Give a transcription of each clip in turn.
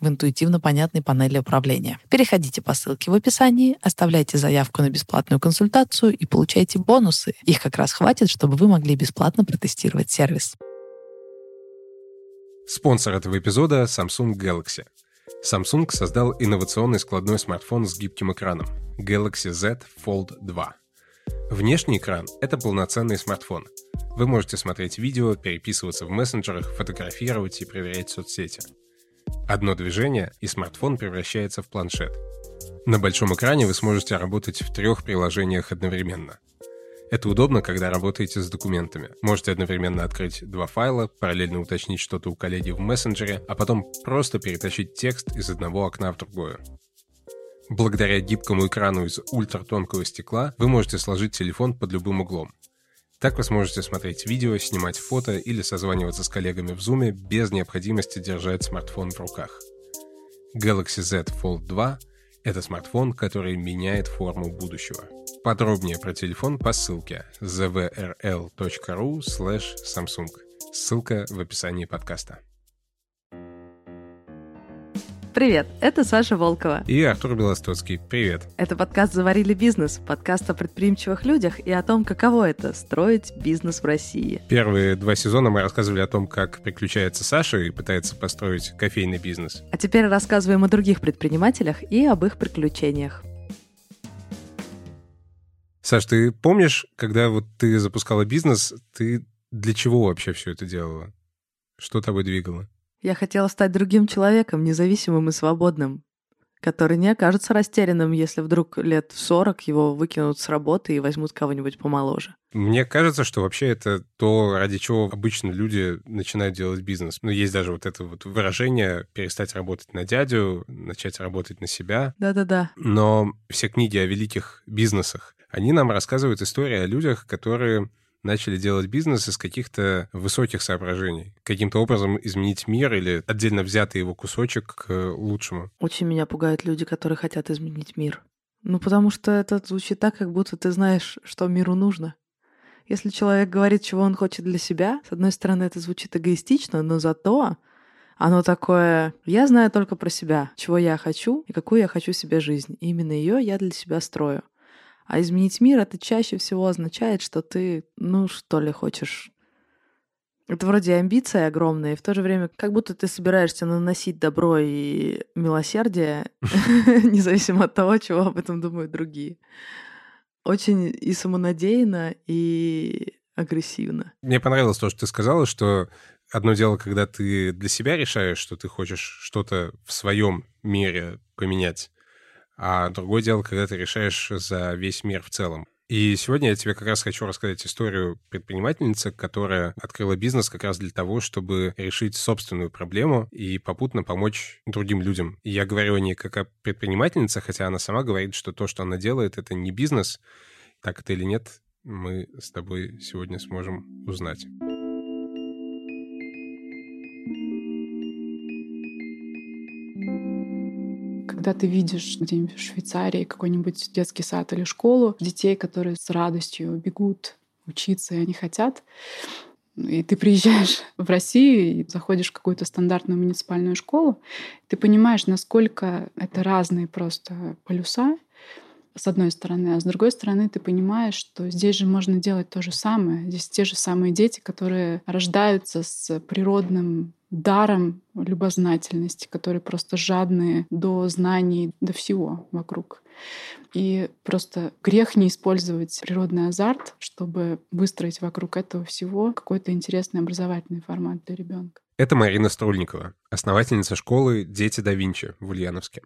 в интуитивно понятной панели управления. Переходите по ссылке в описании, оставляйте заявку на бесплатную консультацию и получайте бонусы. Их как раз хватит, чтобы вы могли бесплатно протестировать сервис. Спонсор этого эпизода — Samsung Galaxy. Samsung создал инновационный складной смартфон с гибким экраном Galaxy Z Fold 2. Внешний экран — это полноценный смартфон. Вы можете смотреть видео, переписываться в мессенджерах, фотографировать и проверять соцсети — Одно движение, и смартфон превращается в планшет. На большом экране вы сможете работать в трех приложениях одновременно. Это удобно, когда работаете с документами. Можете одновременно открыть два файла, параллельно уточнить что-то у коллеги в мессенджере, а потом просто перетащить текст из одного окна в другое. Благодаря гибкому экрану из ультратонкого стекла вы можете сложить телефон под любым углом. Так вы сможете смотреть видео, снимать фото или созваниваться с коллегами в Zoom без необходимости держать смартфон в руках. Galaxy Z Fold 2 — это смартфон, который меняет форму будущего. Подробнее про телефон по ссылке zvrl.ru Samsung. Ссылка в описании подкаста. Привет, это Саша Волкова. И Артур Белостоцкий. Привет. Это подкаст «Заварили бизнес», подкаст о предприимчивых людях и о том, каково это — строить бизнес в России. Первые два сезона мы рассказывали о том, как приключается Саша и пытается построить кофейный бизнес. А теперь рассказываем о других предпринимателях и об их приключениях. Саш, ты помнишь, когда вот ты запускала бизнес, ты для чего вообще все это делала? Что тобой двигало? Я хотела стать другим человеком, независимым и свободным, который не окажется растерянным, если вдруг лет в 40 его выкинут с работы и возьмут кого-нибудь помоложе. Мне кажется, что вообще это то, ради чего обычно люди начинают делать бизнес. Ну, есть даже вот это вот выражение «перестать работать на дядю, начать работать на себя». Да-да-да. Но все книги о великих бизнесах, они нам рассказывают истории о людях, которые начали делать бизнес из каких-то высоких соображений. Каким-то образом изменить мир или отдельно взятый его кусочек к лучшему. Очень меня пугают люди, которые хотят изменить мир. Ну, потому что это звучит так, как будто ты знаешь, что миру нужно. Если человек говорит, чего он хочет для себя, с одной стороны, это звучит эгоистично, но зато оно такое, я знаю только про себя, чего я хочу и какую я хочу себе жизнь. И именно ее я для себя строю. А изменить мир это чаще всего означает, что ты, ну, что ли, хочешь. Это вроде амбиция огромная, и в то же время как будто ты собираешься наносить добро и милосердие, независимо от того, чего об этом думают другие. Очень и самонадеянно, и агрессивно. Мне понравилось то, что ты сказала, что одно дело, когда ты для себя решаешь, что ты хочешь что-то в своем мире поменять, а другое дело, когда ты решаешь за весь мир в целом. И сегодня я тебе как раз хочу рассказать историю предпринимательницы, которая открыла бизнес как раз для того, чтобы решить собственную проблему и попутно помочь другим людям. И я говорю о ней как о предпринимательнице, хотя она сама говорит, что то, что она делает, это не бизнес. Так это или нет, мы с тобой сегодня сможем узнать. Когда ты видишь где-нибудь в Швейцарии какой-нибудь детский сад или школу, детей, которые с радостью бегут учиться, и они хотят, и ты приезжаешь в Россию и заходишь в какую-то стандартную муниципальную школу, ты понимаешь, насколько это разные просто полюса, с одной стороны, а с другой стороны ты понимаешь, что здесь же можно делать то же самое. Здесь те же самые дети, которые рождаются с природным даром любознательности, которые просто жадные до знаний, до всего вокруг. И просто грех не использовать природный азарт, чтобы выстроить вокруг этого всего какой-то интересный образовательный формат для ребенка. Это Марина Струльникова, основательница школы «Дети да Винчи» в Ульяновске.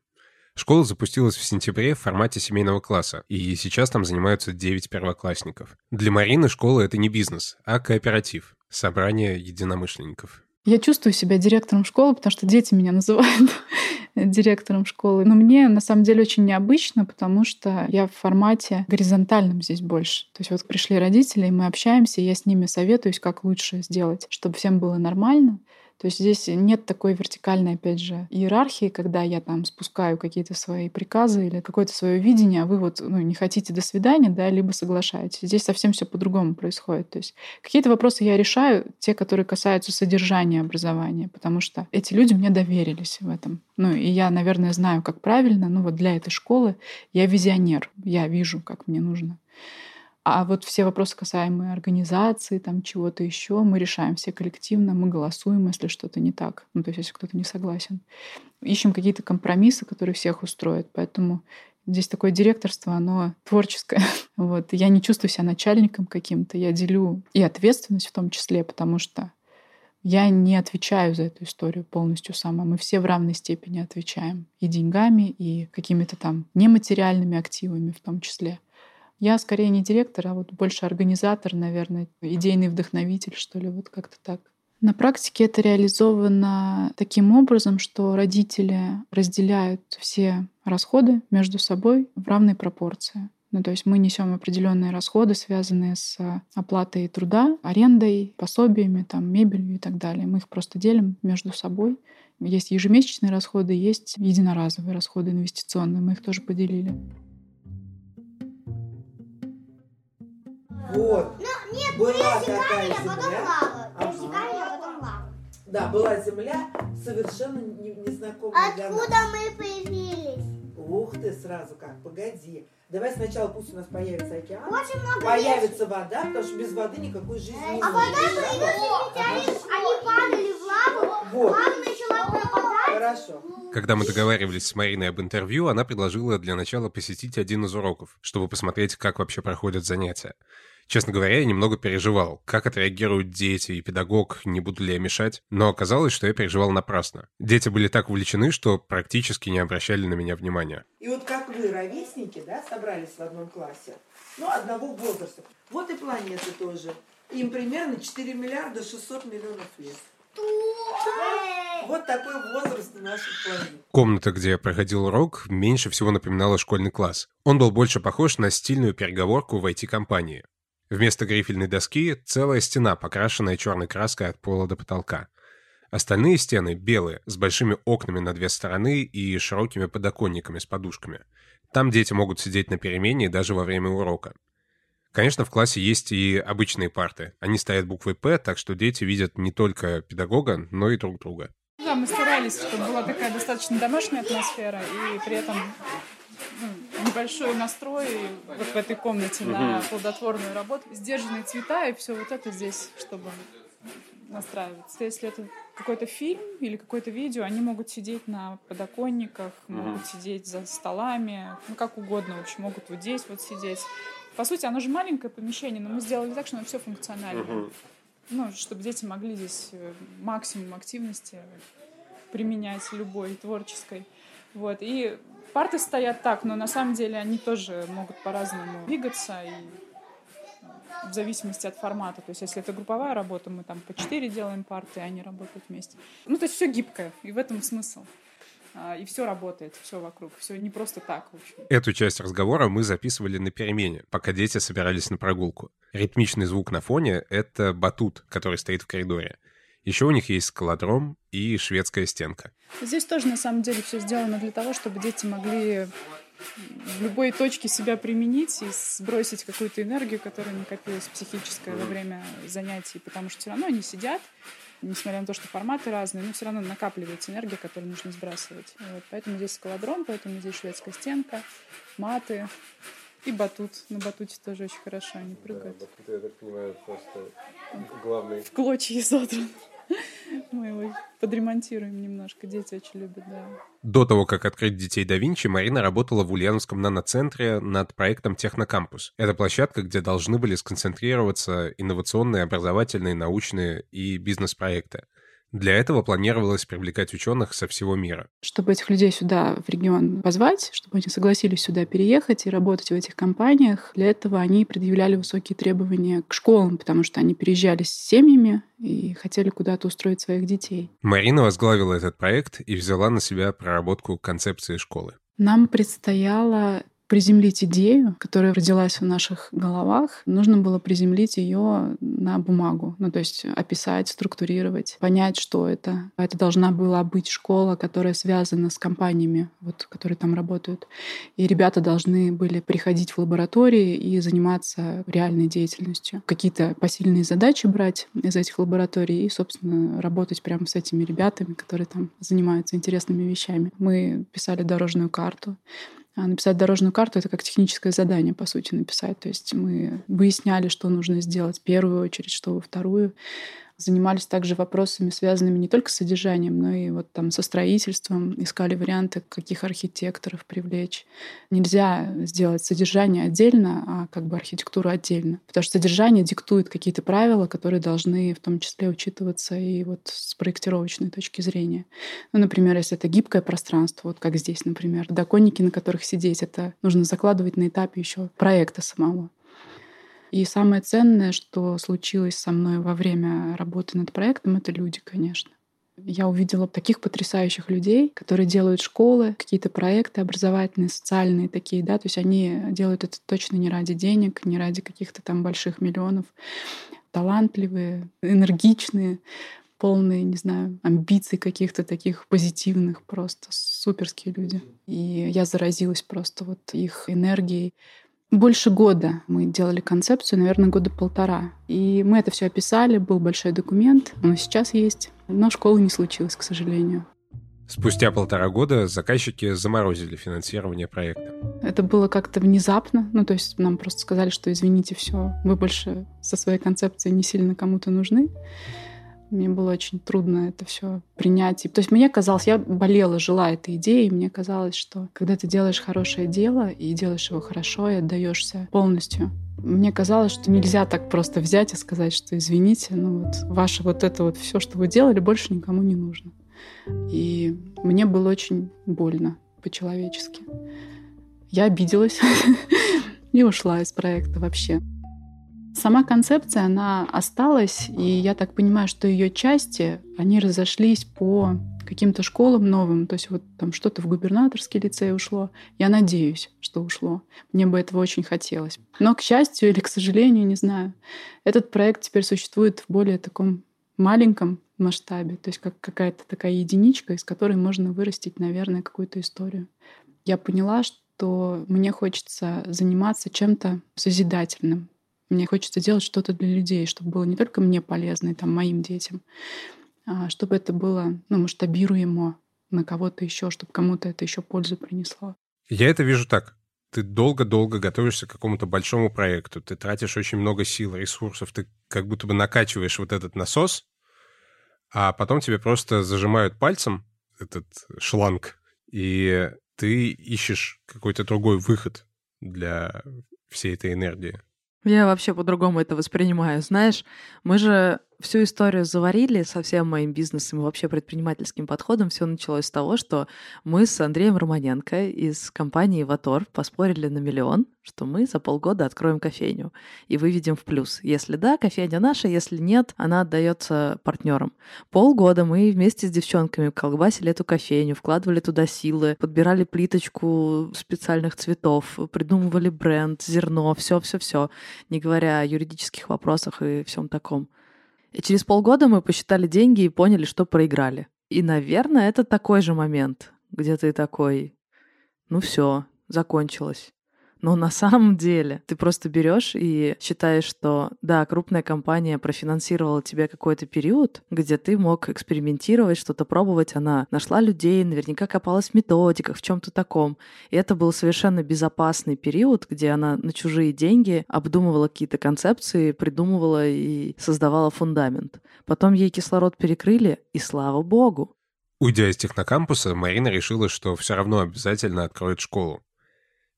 Школа запустилась в сентябре в формате семейного класса, и сейчас там занимаются 9 первоклассников. Для Марины школа — это не бизнес, а кооператив, собрание единомышленников. Я чувствую себя директором школы, потому что дети меня называют директором школы. Но мне на самом деле очень необычно, потому что я в формате горизонтальном здесь больше. То есть вот пришли родители, и мы общаемся, и я с ними советуюсь, как лучше сделать, чтобы всем было нормально. То есть здесь нет такой вертикальной, опять же, иерархии, когда я там спускаю какие-то свои приказы или какое-то свое видение, а вы вот ну, не хотите до свидания, да, либо соглашаетесь. Здесь совсем все по-другому происходит. То есть какие-то вопросы я решаю, те, которые касаются содержания образования, потому что эти люди мне доверились в этом. Ну, и я, наверное, знаю, как правильно. Ну, вот для этой школы я визионер. Я вижу, как мне нужно. А вот все вопросы, касаемые организации, там чего-то еще, мы решаем все коллективно, мы голосуем, если что-то не так. Ну, то есть, если кто-то не согласен. Ищем какие-то компромиссы, которые всех устроят. Поэтому здесь такое директорство, оно творческое. Вот. Я не чувствую себя начальником каким-то. Я делю и ответственность в том числе, потому что я не отвечаю за эту историю полностью сама. Мы все в равной степени отвечаем. И деньгами, и какими-то там нематериальными активами в том числе. Я скорее не директор, а вот больше организатор, наверное, идейный вдохновитель, что ли, вот как-то так. На практике это реализовано таким образом, что родители разделяют все расходы между собой в равной пропорции. Ну, то есть мы несем определенные расходы, связанные с оплатой труда, арендой, пособиями, там, мебелью и так далее. Мы их просто делим между собой. Есть ежемесячные расходы, есть единоразовые расходы инвестиционные. Мы их тоже поделили. Вот. Но нет, была такая земля. Потом лава. Ага. потом лава. Да, была земля совершенно незнакомая Откуда для нас. мы появились? Ух ты, сразу как, погоди. Давай сначала пусть у нас появится океан. Очень много Появится вещей. вода, потому что без воды никакой жизни не А вода, они падали в лаву, вот. лава начала пропадать. Хорошо. Когда мы договаривались с Мариной об интервью, она предложила для начала посетить один из уроков, чтобы посмотреть, как вообще проходят занятия. Честно говоря, я немного переживал, как отреагируют дети и педагог, не буду ли я мешать, но оказалось, что я переживал напрасно. Дети были так увлечены, что практически не обращали на меня внимания. И вот как вы, ровесники, да, собрались в одном классе, ну, одного возраста. Вот и планеты тоже. Им примерно 4 миллиарда 600 миллионов лет. Вот такой возраст наших планет. Комната, где я проходил урок, меньше всего напоминала школьный класс. Он был больше похож на стильную переговорку в IT-компании. Вместо грифельной доски целая стена, покрашенная черной краской от пола до потолка. Остальные стены белые, с большими окнами на две стороны и широкими подоконниками с подушками. Там дети могут сидеть на перемене даже во время урока. Конечно, в классе есть и обычные парты. Они стоят буквой «П», так что дети видят не только педагога, но и друг друга. Да, мы старались, чтобы была такая достаточно домашняя атмосфера, и при этом ну, небольшой настрой вот в этой комнате на плодотворную работу. Сдержанные цвета и все вот это здесь, чтобы настраиваться. Если это какой-то фильм или какое-то видео, они могут сидеть на подоконниках, могут сидеть за столами, ну как угодно, в общем, могут вот здесь вот сидеть. По сути, оно же маленькое помещение, но мы сделали так, что оно все функционально. Ну, чтобы дети могли здесь э, максимум активности применять любой творческой. Вот. И Парты стоят так, но на самом деле они тоже могут по-разному двигаться и в зависимости от формата. То есть, если это групповая работа, мы там по четыре делаем парты, и они работают вместе. Ну, то есть все гибкое, и в этом смысл. А, и все работает, все вокруг, все не просто так, в общем. Эту часть разговора мы записывали на перемене, пока дети собирались на прогулку. Ритмичный звук на фоне — это батут, который стоит в коридоре. Еще у них есть скалодром и шведская стенка. Здесь тоже на самом деле все сделано для того, чтобы дети могли в любой точке себя применить и сбросить какую-то энергию, которая накопилась психическая во время занятий, потому что все равно они сидят, несмотря на то, что форматы разные, но все равно накапливается энергия, которую нужно сбрасывать. Вот, поэтому здесь скалодром, поэтому здесь шведская стенка, маты и батут. На батуте тоже очень хорошо они прыгают. Да, батут, я так понимаю, просто главный. В клочья изодран. Мы его подремонтируем немножко, дети очень любят, да. До того, как открыть детей да Винчи, Марина работала в Ульяновском наноцентре над проектом Технокампус. Это площадка, где должны были сконцентрироваться инновационные, образовательные, научные и бизнес-проекты. Для этого планировалось привлекать ученых со всего мира. Чтобы этих людей сюда, в регион, позвать, чтобы они согласились сюда переехать и работать в этих компаниях, для этого они предъявляли высокие требования к школам, потому что они переезжали с семьями и хотели куда-то устроить своих детей. Марина возглавила этот проект и взяла на себя проработку концепции школы. Нам предстояло приземлить идею, которая родилась в наших головах, нужно было приземлить ее на бумагу. Ну, то есть описать, структурировать, понять, что это. Это должна была быть школа, которая связана с компаниями, вот, которые там работают. И ребята должны были приходить в лаборатории и заниматься реальной деятельностью. Какие-то посильные задачи брать из этих лабораторий и, собственно, работать прямо с этими ребятами, которые там занимаются интересными вещами. Мы писали дорожную карту, написать дорожную карту — это как техническое задание, по сути, написать. То есть мы выясняли, что нужно сделать в первую очередь, что во вторую занимались также вопросами, связанными не только с содержанием, но и вот там со строительством, искали варианты, каких архитекторов привлечь. Нельзя сделать содержание отдельно, а как бы архитектуру отдельно. Потому что содержание диктует какие-то правила, которые должны в том числе учитываться и вот с проектировочной точки зрения. Ну, например, если это гибкое пространство, вот как здесь, например, доконники, на которых сидеть, это нужно закладывать на этапе еще проекта самого. И самое ценное, что случилось со мной во время работы над проектом, это люди, конечно. Я увидела таких потрясающих людей, которые делают школы, какие-то проекты образовательные, социальные такие, да, то есть они делают это точно не ради денег, не ради каких-то там больших миллионов. Талантливые, энергичные, полные, не знаю, амбиций каких-то таких позитивных, просто суперские люди. И я заразилась просто вот их энергией. Больше года мы делали концепцию, наверное, года полтора. И мы это все описали, был большой документ, он сейчас есть. Но школы не случилось, к сожалению. Спустя полтора года заказчики заморозили финансирование проекта. Это было как-то внезапно. Ну, то есть нам просто сказали, что извините, все, вы больше со своей концепцией не сильно кому-то нужны. Мне было очень трудно это все принять. То есть мне казалось, я болела, жила этой идеей, и мне казалось, что когда ты делаешь хорошее дело и делаешь его хорошо, и отдаешься полностью, мне казалось, что нельзя так просто взять и сказать, что извините, ну вот ваше вот это вот все, что вы делали, больше никому не нужно. И мне было очень больно по-человечески. Я обиделась и ушла из проекта вообще. Сама концепция, она осталась, и я так понимаю, что ее части, они разошлись по каким-то школам новым, то есть вот там что-то в губернаторский лицей ушло. Я надеюсь, что ушло. Мне бы этого очень хотелось. Но, к счастью или к сожалению, не знаю, этот проект теперь существует в более таком маленьком масштабе, то есть как какая-то такая единичка, из которой можно вырастить, наверное, какую-то историю. Я поняла, что мне хочется заниматься чем-то созидательным, мне хочется делать что-то для людей, чтобы было не только мне полезно и там, моим детям, а чтобы это было ну, масштабируемо на кого-то еще, чтобы кому-то это еще пользу принесло. Я это вижу так. Ты долго-долго готовишься к какому-то большому проекту, ты тратишь очень много сил, ресурсов, ты как будто бы накачиваешь вот этот насос, а потом тебе просто зажимают пальцем этот шланг, и ты ищешь какой-то другой выход для всей этой энергии. Я вообще по-другому это воспринимаю. Знаешь, мы же всю историю заварили со всем моим бизнесом и вообще предпринимательским подходом. Все началось с того, что мы с Андреем Романенко из компании «Ватор» поспорили на миллион, что мы за полгода откроем кофейню и выведем в плюс. Если да, кофейня наша, если нет, она отдается партнерам. Полгода мы вместе с девчонками колбасили эту кофейню, вкладывали туда силы, подбирали плиточку специальных цветов, придумывали бренд, зерно, все-все-все, не говоря о юридических вопросах и всем таком. И через полгода мы посчитали деньги и поняли, что проиграли. И, наверное, это такой же момент, где ты такой, ну все, закончилось. Но на самом деле ты просто берешь и считаешь, что да, крупная компания профинансировала тебе какой-то период, где ты мог экспериментировать, что-то пробовать. Она нашла людей, наверняка копалась в методиках, в чем-то таком. И это был совершенно безопасный период, где она на чужие деньги обдумывала какие-то концепции, придумывала и создавала фундамент. Потом ей кислород перекрыли, и слава богу. Уйдя из технокампуса, Марина решила, что все равно обязательно откроет школу.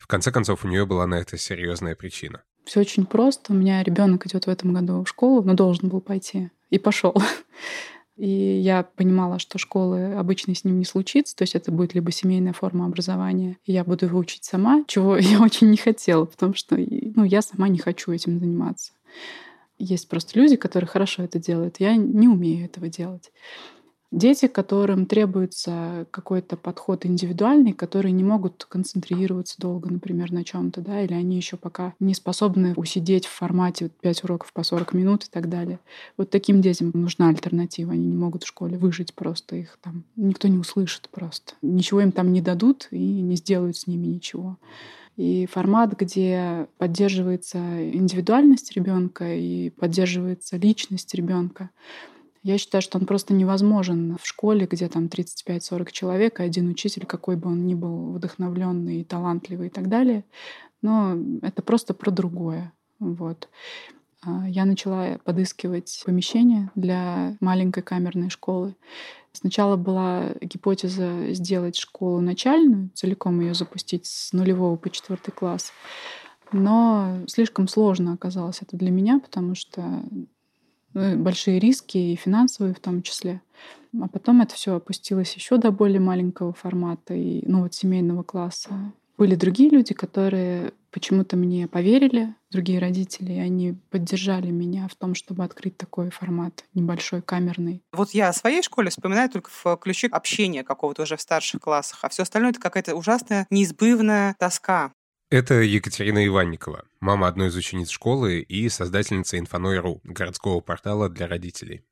В конце концов, у нее была на это серьезная причина. Все очень просто. У меня ребенок идет в этом году в школу, но должен был пойти. И пошел. И я понимала, что школы обычно с ним не случится, то есть это будет либо семейная форма образования, и я буду его учить сама, чего я очень не хотела, потому что ну, я сама не хочу этим заниматься. Есть просто люди, которые хорошо это делают. Я не умею этого делать. Дети, которым требуется какой-то подход индивидуальный, которые не могут концентрироваться долго, например, на чем-то, да, или они еще пока не способны усидеть в формате 5 уроков по 40 минут и так далее. Вот таким детям нужна альтернатива. Они не могут в школе выжить просто. Их там никто не услышит просто. Ничего им там не дадут и не сделают с ними ничего. И формат, где поддерживается индивидуальность ребенка и поддерживается личность ребенка, я считаю, что он просто невозможен в школе, где там 35-40 человек, и один учитель, какой бы он ни был вдохновленный, талантливый и так далее. Но это просто про другое. Вот. А, я начала подыскивать помещение для маленькой камерной школы. Сначала была гипотеза сделать школу начальную, целиком ее запустить с нулевого по четвертый класс. Но слишком сложно оказалось это для меня, потому что большие риски и финансовые в том числе. А потом это все опустилось еще до более маленького формата и ну вот семейного класса. Были другие люди, которые почему-то мне поверили, другие родители, и они поддержали меня в том, чтобы открыть такой формат небольшой, камерный. Вот я о своей школе вспоминаю только в ключе общения какого-то уже в старших классах, а все остальное это какая-то ужасная, неизбывная тоска. Это Екатерина Иванникова, мама одной из учениц школы и создательница Инфоной.ру, городского портала для родителей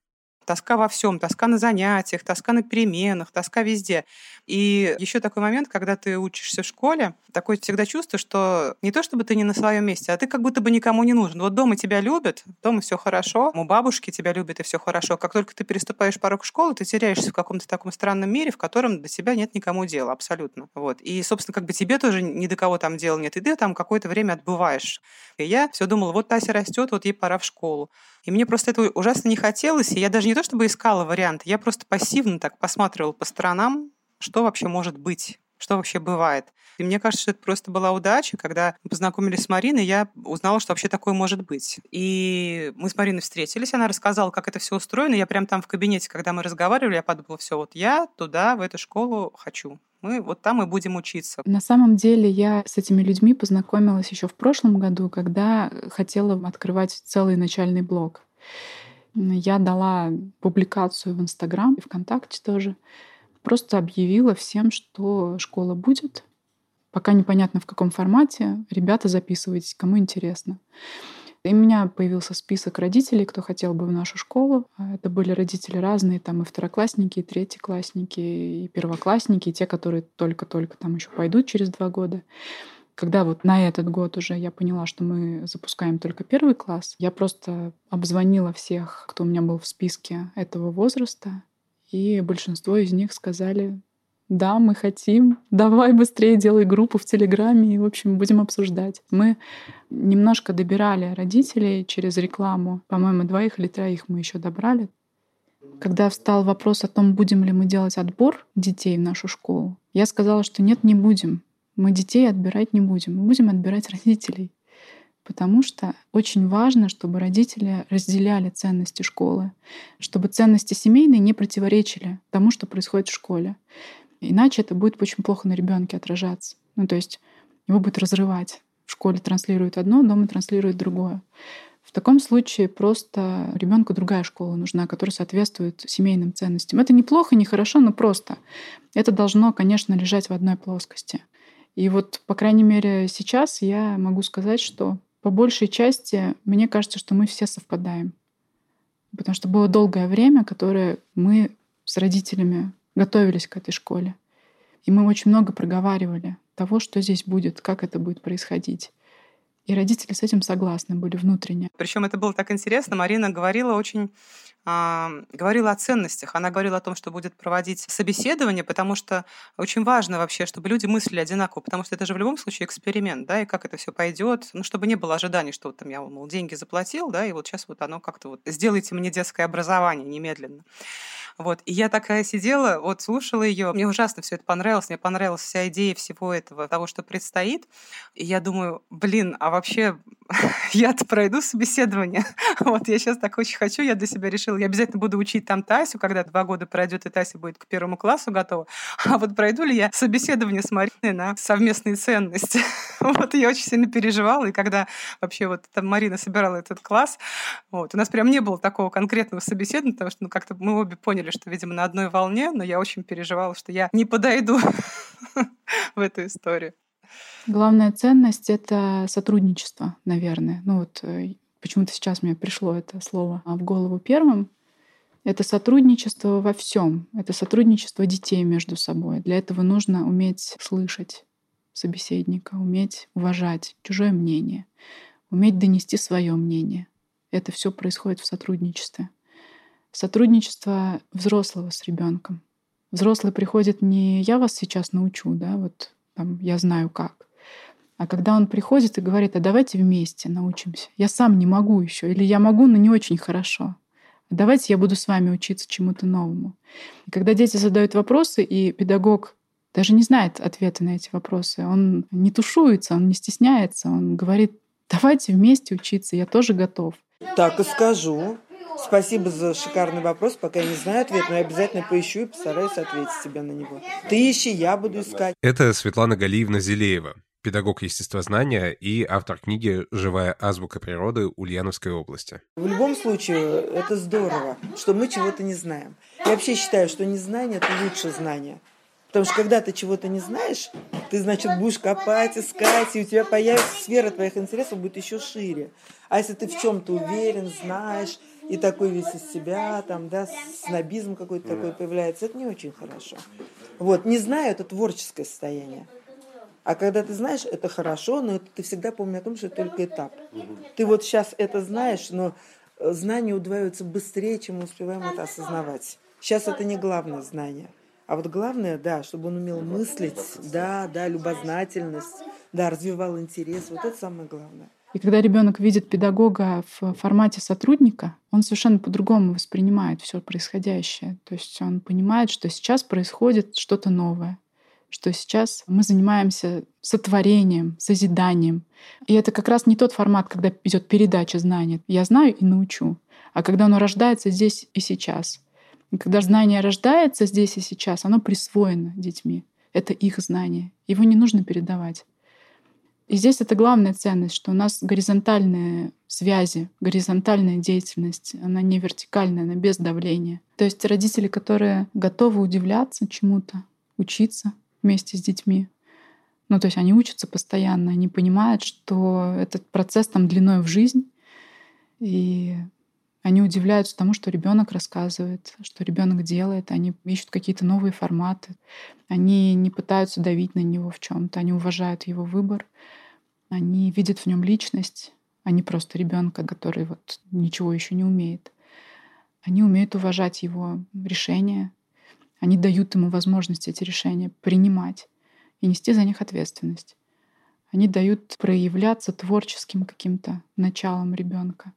тоска во всем, тоска на занятиях, тоска на переменах, тоска везде. И еще такой момент, когда ты учишься в школе, такое всегда чувство, что не то чтобы ты не на своем месте, а ты как будто бы никому не нужен. Вот дома тебя любят, дома все хорошо, у бабушки тебя любят и все хорошо. Как только ты переступаешь порог школы, ты теряешься в каком-то таком странном мире, в котором до тебя нет никому дела абсолютно. Вот. И, собственно, как бы тебе тоже ни до кого там дела нет, и ты там какое-то время отбываешь. И я все думала, вот Тася растет, вот ей пора в школу. И мне просто это ужасно не хотелось, и я даже не то чтобы искала варианты, я просто пассивно так посматривала по сторонам, что вообще может быть что вообще бывает. И мне кажется, что это просто была удача, когда мы познакомились с Мариной, я узнала, что вообще такое может быть. И мы с Мариной встретились, она рассказала, как это все устроено. Я прям там в кабинете, когда мы разговаривали, я подумала, все, вот я туда, в эту школу хочу. Мы вот там и будем учиться. На самом деле я с этими людьми познакомилась еще в прошлом году, когда хотела открывать целый начальный блог. Я дала публикацию в Инстаграм и ВКонтакте тоже. Просто объявила всем, что школа будет. Пока непонятно в каком формате. Ребята, записывайтесь, кому интересно. И у меня появился список родителей, кто хотел бы в нашу школу. Это были родители разные, там и второклассники, и третьеклассники, и первоклассники, и те, которые только-только там еще пойдут через два года. Когда вот на этот год уже я поняла, что мы запускаем только первый класс, я просто обзвонила всех, кто у меня был в списке этого возраста, и большинство из них сказали, да, мы хотим, давай быстрее делай группу в Телеграме, и, в общем, будем обсуждать. Мы немножко добирали родителей через рекламу. По-моему, двоих или троих мы еще добрали. Когда встал вопрос о том, будем ли мы делать отбор детей в нашу школу, я сказала, что нет, не будем. Мы детей отбирать не будем. Мы будем отбирать родителей. Потому что очень важно, чтобы родители разделяли ценности школы, чтобы ценности семейные не противоречили тому, что происходит в школе. Иначе это будет очень плохо на ребенке отражаться. Ну, то есть его будет разрывать. В школе транслируют одно, дома транслируют другое. В таком случае просто ребенку другая школа нужна, которая соответствует семейным ценностям. Это неплохо, не хорошо, но просто. Это должно, конечно, лежать в одной плоскости. И вот, по крайней мере, сейчас я могу сказать, что по большей части мне кажется, что мы все совпадаем. Потому что было долгое время, которое мы с родителями готовились к этой школе. И мы очень много проговаривали того, что здесь будет, как это будет происходить. И родители с этим согласны были внутренне. Причем это было так интересно. Марина говорила очень говорила о ценностях. Она говорила о том, что будет проводить собеседование, потому что очень важно вообще, чтобы люди мыслили одинаково, потому что это же в любом случае эксперимент, да, и как это все пойдет, ну, чтобы не было ожиданий, что вот там я, мол, деньги заплатил, да, и вот сейчас вот оно как-то вот сделайте мне детское образование немедленно. Вот. И я такая сидела, вот слушала ее. Мне ужасно все это понравилось. Мне понравилась вся идея всего этого, того, что предстоит. И я думаю, блин, а вообще я-то пройду собеседование. Вот я сейчас так очень хочу, я для себя решила, я обязательно буду учить там Тасю, когда два года пройдет, и Тася будет к первому классу готова. А вот пройду ли я собеседование с Мариной на совместные ценности? Вот я очень сильно переживала, и когда вообще вот там Марина собирала этот класс, вот, у нас прям не было такого конкретного собеседования, потому что ну, как-то мы обе поняли, что, видимо, на одной волне, но я очень переживала, что я не подойду в эту историю. Главная ценность — это сотрудничество, наверное. Ну вот э, почему-то сейчас мне пришло это слово в голову первым. Это сотрудничество во всем. Это сотрудничество детей между собой. Для этого нужно уметь слышать собеседника, уметь уважать чужое мнение, уметь донести свое мнение. Это все происходит в сотрудничестве. Сотрудничество взрослого с ребенком. Взрослый приходит не я вас сейчас научу, да, вот там, я знаю как. А когда он приходит и говорит, а давайте вместе научимся. Я сам не могу еще, или я могу, но не очень хорошо. Давайте я буду с вами учиться чему-то новому. И когда дети задают вопросы, и педагог даже не знает ответа на эти вопросы, он не тушуется, он не стесняется, он говорит, давайте вместе учиться, я тоже готов. Так и скажу. Спасибо за шикарный вопрос. Пока я не знаю ответ, но я обязательно поищу и постараюсь ответить тебе на него. Ты ищи, я буду искать. Это Светлана Галиевна Зелеева, педагог естествознания и автор книги «Живая азбука природы Ульяновской области». В любом случае, это здорово, что мы чего-то не знаем. Я вообще считаю, что незнание – это лучше знания. Потому что когда ты чего-то не знаешь, ты, значит, будешь копать, искать, и у тебя появится сфера твоих интересов будет еще шире. А если ты в чем-то уверен, знаешь, и такой весь из себя, там, да, снобизм какой-то такой появляется, это не очень хорошо. Вот, не знаю, это творческое состояние. А когда ты знаешь, это хорошо, но ты всегда помни о том, что это только этап. Ты вот сейчас это знаешь, но э, знания удваиваются быстрее, чем мы успеваем это осознавать. Сейчас это не главное знание. А вот главное, да, чтобы он умел мыслить, да, да, любознательность, да, развивал интерес. Вот это самое главное. И когда ребенок видит педагога в формате сотрудника, он совершенно по-другому воспринимает все происходящее. То есть он понимает, что сейчас происходит что-то новое, что сейчас мы занимаемся сотворением, созиданием. И это как раз не тот формат, когда идет передача знаний. Я знаю и научу. А когда оно рождается здесь и сейчас. И когда знание рождается здесь и сейчас, оно присвоено детьми. Это их знание. Его не нужно передавать. И здесь это главная ценность, что у нас горизонтальные связи, горизонтальная деятельность, она не вертикальная, она без давления. То есть родители, которые готовы удивляться чему-то, учиться вместе с детьми, ну, то есть они учатся постоянно, они понимают, что этот процесс там длиной в жизнь, и они удивляются тому, что ребенок рассказывает, что ребенок делает. Они ищут какие-то новые форматы. Они не пытаются давить на него в чем-то. Они уважают его выбор. Они видят в нем личность, а не просто ребенка, который вот ничего еще не умеет. Они умеют уважать его решения. Они дают ему возможность эти решения принимать и нести за них ответственность. Они дают проявляться творческим каким-то началом ребенка.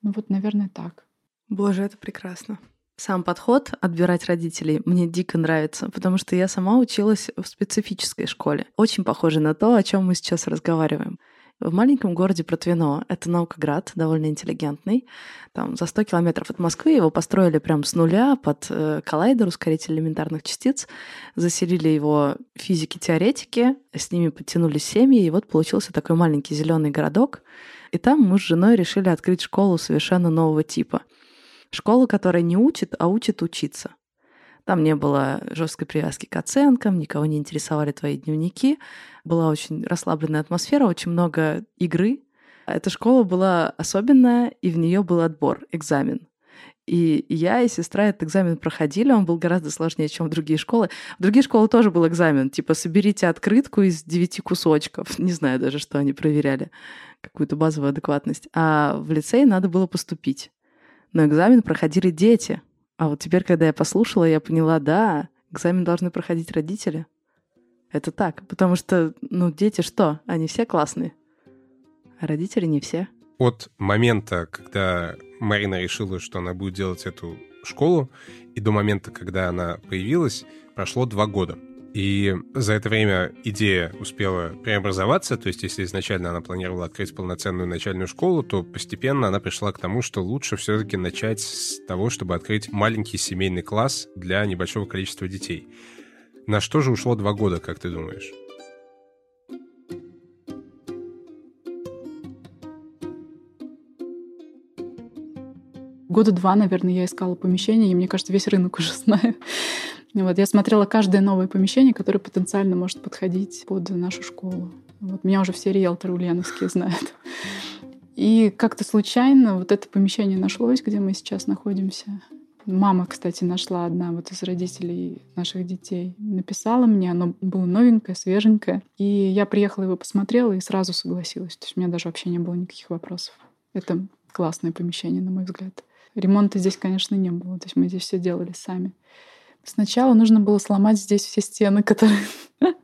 Ну вот, наверное, так. Боже, это прекрасно. Сам подход отбирать родителей мне дико нравится, потому что я сама училась в специфической школе, очень похоже на то, о чем мы сейчас разговариваем. В маленьком городе Протвино, это Наукоград, довольно интеллигентный, там за 100 километров от Москвы его построили прям с нуля под э, коллайдер, ускоритель элементарных частиц, заселили его физики-теоретики, с ними подтянулись семьи, и вот получился такой маленький зеленый городок, и там мы с женой решили открыть школу совершенно нового типа. Школу, которая не учит, а учит учиться. Там не было жесткой привязки к оценкам, никого не интересовали твои дневники. Была очень расслабленная атмосфера, очень много игры. Эта школа была особенная, и в нее был отбор, экзамен. И я и сестра этот экзамен проходили, он был гораздо сложнее, чем в другие школы. В другие школы тоже был экзамен, типа соберите открытку из девяти кусочков. Не знаю даже, что они проверяли, какую-то базовую адекватность. А в лицей надо было поступить. Но экзамен проходили дети. А вот теперь, когда я послушала, я поняла, да, экзамен должны проходить родители. Это так, потому что, ну, дети что? Они все классные, а родители не все. От момента, когда Марина решила, что она будет делать эту школу, и до момента, когда она появилась, прошло два года. И за это время идея успела преобразоваться, то есть если изначально она планировала открыть полноценную начальную школу, то постепенно она пришла к тому, что лучше все-таки начать с того, чтобы открыть маленький семейный класс для небольшого количества детей. На что же ушло два года, как ты думаешь? Года два, наверное, я искала помещение, и мне кажется, весь рынок уже знаю. Вот, я смотрела каждое новое помещение, которое потенциально может подходить под нашу школу. Вот, меня уже все риэлторы ульяновские знают. И как-то случайно вот это помещение нашлось, где мы сейчас находимся. Мама, кстати, нашла одна вот из родителей наших детей. Написала мне, оно было новенькое, свеженькое. И я приехала его посмотрела и сразу согласилась. То есть у меня даже вообще не было никаких вопросов. Это классное помещение, на мой взгляд. Ремонта здесь, конечно, не было. То есть мы здесь все делали сами. Сначала нужно было сломать здесь все стены, которые,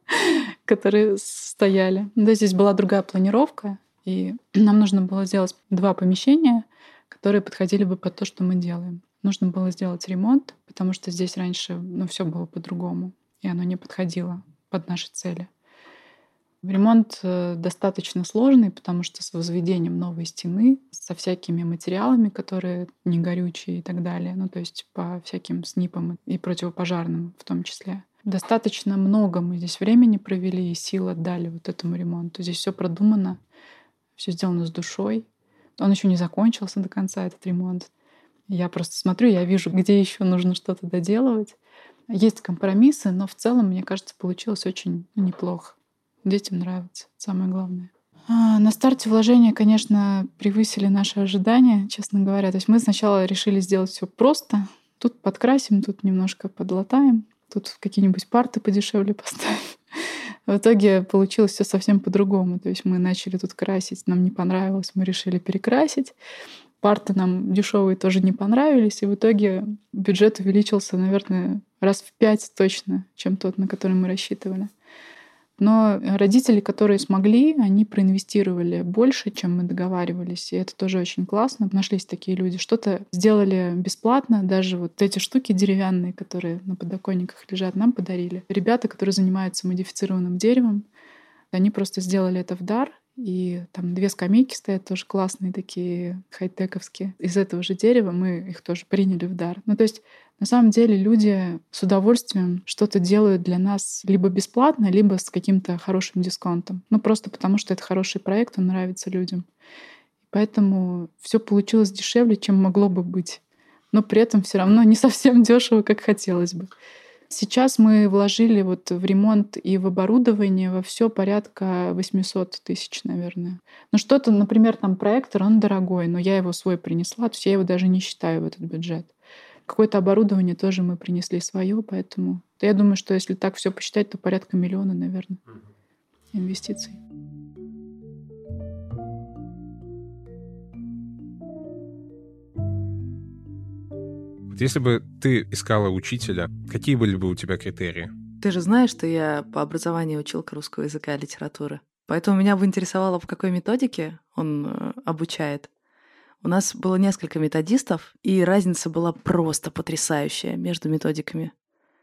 которые стояли. Да, здесь была другая планировка, и нам нужно было сделать два помещения, которые подходили бы под то, что мы делаем. Нужно было сделать ремонт, потому что здесь раньше ну, все было по-другому, и оно не подходило под наши цели. Ремонт э, достаточно сложный, потому что с возведением новой стены, со всякими материалами, которые не горючие и так далее, ну то есть по всяким снипам и противопожарным в том числе. Достаточно много мы здесь времени провели и сил отдали вот этому ремонту. Здесь все продумано, все сделано с душой. Он еще не закончился до конца, этот ремонт. Я просто смотрю, я вижу, где еще нужно что-то доделывать. Есть компромиссы, но в целом, мне кажется, получилось очень неплохо. Детям нравится, самое главное. А, на старте вложения, конечно, превысили наши ожидания, честно говоря. То есть мы сначала решили сделать все просто. Тут подкрасим, тут немножко подлатаем, тут какие-нибудь парты подешевле поставим. В итоге получилось все совсем по-другому. То есть мы начали тут красить, нам не понравилось, мы решили перекрасить. Парты нам дешевые тоже не понравились, и в итоге бюджет увеличился, наверное, раз в пять точно, чем тот, на который мы рассчитывали. Но родители, которые смогли, они проинвестировали больше, чем мы договаривались. И это тоже очень классно. Нашлись такие люди. Что-то сделали бесплатно. Даже вот эти штуки деревянные, которые на подоконниках лежат, нам подарили. Ребята, которые занимаются модифицированным деревом, они просто сделали это в дар. И там две скамейки стоят тоже классные такие хай-тековские. Из этого же дерева мы их тоже приняли в дар. Ну, то есть на самом деле люди с удовольствием что-то делают для нас либо бесплатно, либо с каким-то хорошим дисконтом. Ну, просто потому что это хороший проект, он нравится людям. Поэтому все получилось дешевле, чем могло бы быть. Но при этом все равно не совсем дешево, как хотелось бы. Сейчас мы вложили вот в ремонт и в оборудование во все порядка 800 тысяч, наверное. Ну что-то, например, там проектор, он дорогой, но я его свой принесла, то есть я его даже не считаю в этот бюджет. Какое-то оборудование тоже мы принесли свое, поэтому я думаю, что если так все посчитать, то порядка миллиона, наверное, инвестиций. Если бы ты искала учителя, какие были бы у тебя критерии? Ты же знаешь, что я по образованию училка русского языка и литературы. Поэтому меня бы интересовало, по какой методике он э, обучает. У нас было несколько методистов, и разница была просто потрясающая между методиками.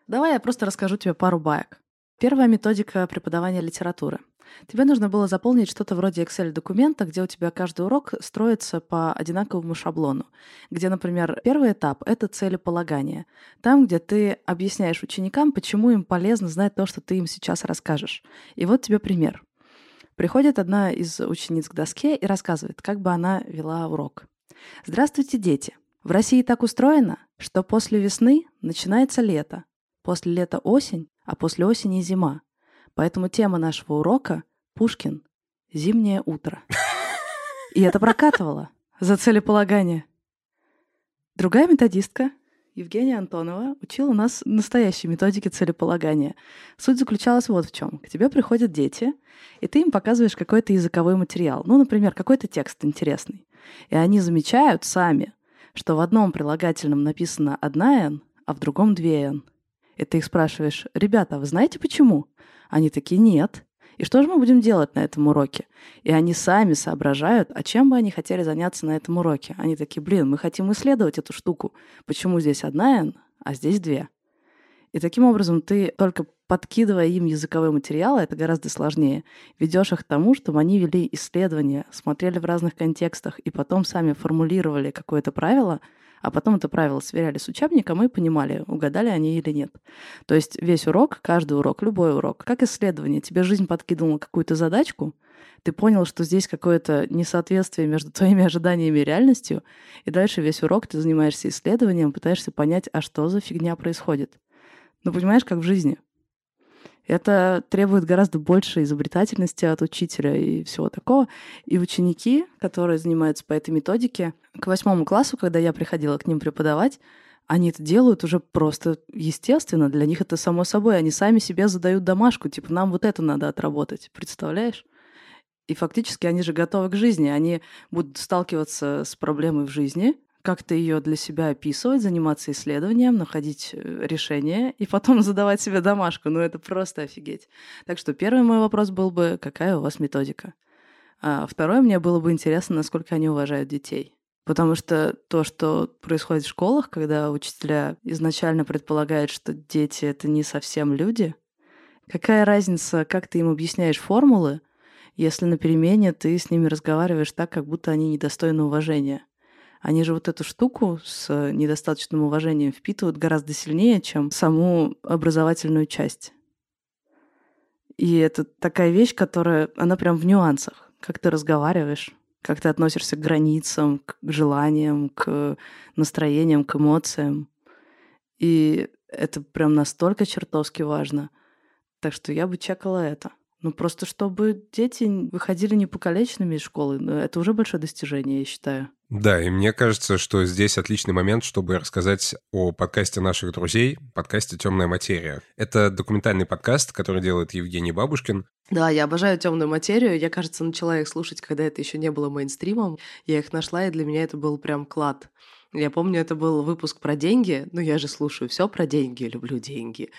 Давай я просто расскажу тебе пару баек. Первая методика преподавания литературы. Тебе нужно было заполнить что-то вроде Excel-документа, где у тебя каждый урок строится по одинаковому шаблону. Где, например, первый этап — это целеполагание. Там, где ты объясняешь ученикам, почему им полезно знать то, что ты им сейчас расскажешь. И вот тебе пример. Приходит одна из учениц к доске и рассказывает, как бы она вела урок. «Здравствуйте, дети! В России так устроено, что после весны начинается лето, после лета осень, а после осени зима. Поэтому тема нашего урока — Пушкин «Зимнее утро». И это прокатывало за целеполагание. Другая методистка Евгения Антонова учила нас настоящей методике целеполагания. Суть заключалась вот в чем. К тебе приходят дети, и ты им показываешь какой-то языковой материал. Ну, например, какой-то текст интересный. И они замечают сами, что в одном прилагательном написано одна «н», а в другом две «н». И ты их спрашиваешь, ребята, вы знаете почему? Они такие, нет. И что же мы будем делать на этом уроке? И они сами соображают, а чем бы они хотели заняться на этом уроке. Они такие, блин, мы хотим исследовать эту штуку. Почему здесь одна N, а здесь две? И таким образом ты только подкидывая им языковые материалы, это гораздо сложнее, ведешь их к тому, чтобы они вели исследования, смотрели в разных контекстах и потом сами формулировали какое-то правило, а потом это правило сверяли с учебником и понимали, угадали они или нет. То есть весь урок, каждый урок, любой урок, как исследование, тебе жизнь подкидывала какую-то задачку, ты понял, что здесь какое-то несоответствие между твоими ожиданиями и реальностью, и дальше весь урок ты занимаешься исследованием, пытаешься понять, а что за фигня происходит. Ну, понимаешь, как в жизни. Это требует гораздо больше изобретательности от учителя и всего такого. И ученики, которые занимаются по этой методике, к восьмому классу, когда я приходила к ним преподавать, они это делают уже просто естественно. Для них это само собой. Они сами себе задают домашку. Типа, нам вот это надо отработать. Представляешь? И фактически они же готовы к жизни. Они будут сталкиваться с проблемой в жизни, как-то ее для себя описывать, заниматься исследованием, находить э, решение и потом задавать себе домашку. Ну, это просто офигеть. Так что первый мой вопрос был бы, какая у вас методика? А второе, мне было бы интересно, насколько они уважают детей. Потому что то, что происходит в школах, когда учителя изначально предполагают, что дети — это не совсем люди, какая разница, как ты им объясняешь формулы, если на перемене ты с ними разговариваешь так, как будто они недостойны уважения? Они же вот эту штуку с недостаточным уважением впитывают гораздо сильнее, чем саму образовательную часть. И это такая вещь, которая, она прям в нюансах. Как ты разговариваешь, как ты относишься к границам, к желаниям, к настроениям, к эмоциям. И это прям настолько чертовски важно. Так что я бы чекала это. Ну, просто чтобы дети выходили не покалеченными из школы, ну, это уже большое достижение, я считаю. Да, и мне кажется, что здесь отличный момент, чтобы рассказать о подкасте наших друзей, подкасте «Темная материя». Это документальный подкаст, который делает Евгений Бабушкин. Да, я обожаю темную материю. Я, кажется, начала их слушать, когда это еще не было мейнстримом. Я их нашла, и для меня это был прям клад. Я помню, это был выпуск про деньги. Ну, я же слушаю все про деньги, люблю деньги.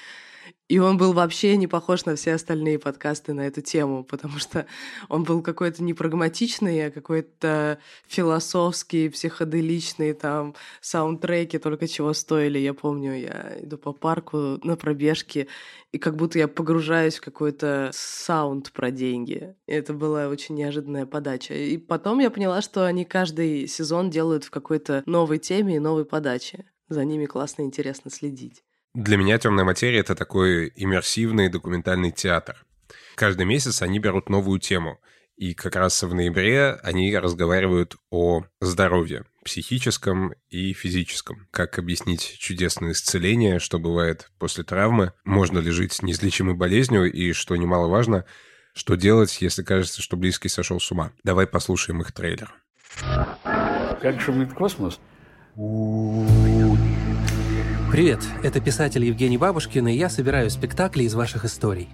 И он был вообще не похож на все остальные подкасты на эту тему, потому что он был какой-то не прагматичный, а какой-то философский, психоделичный, там, саундтреки только чего стоили. Я помню, я иду по парку на пробежке, и как будто я погружаюсь в какой-то саунд про деньги. И это была очень неожиданная подача. И потом я поняла, что они каждый сезон делают в какой-то новой теме и новой подаче. За ними классно и интересно следить. Для меня «Темная материя» — это такой иммерсивный документальный театр. Каждый месяц они берут новую тему. И как раз в ноябре они разговаривают о здоровье, психическом и физическом. Как объяснить чудесное исцеление, что бывает после травмы, можно ли жить с неизлечимой болезнью, и, что немаловажно, что делать, если кажется, что близкий сошел с ума. Давай послушаем их трейлер. Как шумит космос? Привет, это писатель Евгений Бабушкин, и я собираю спектакли из ваших историй.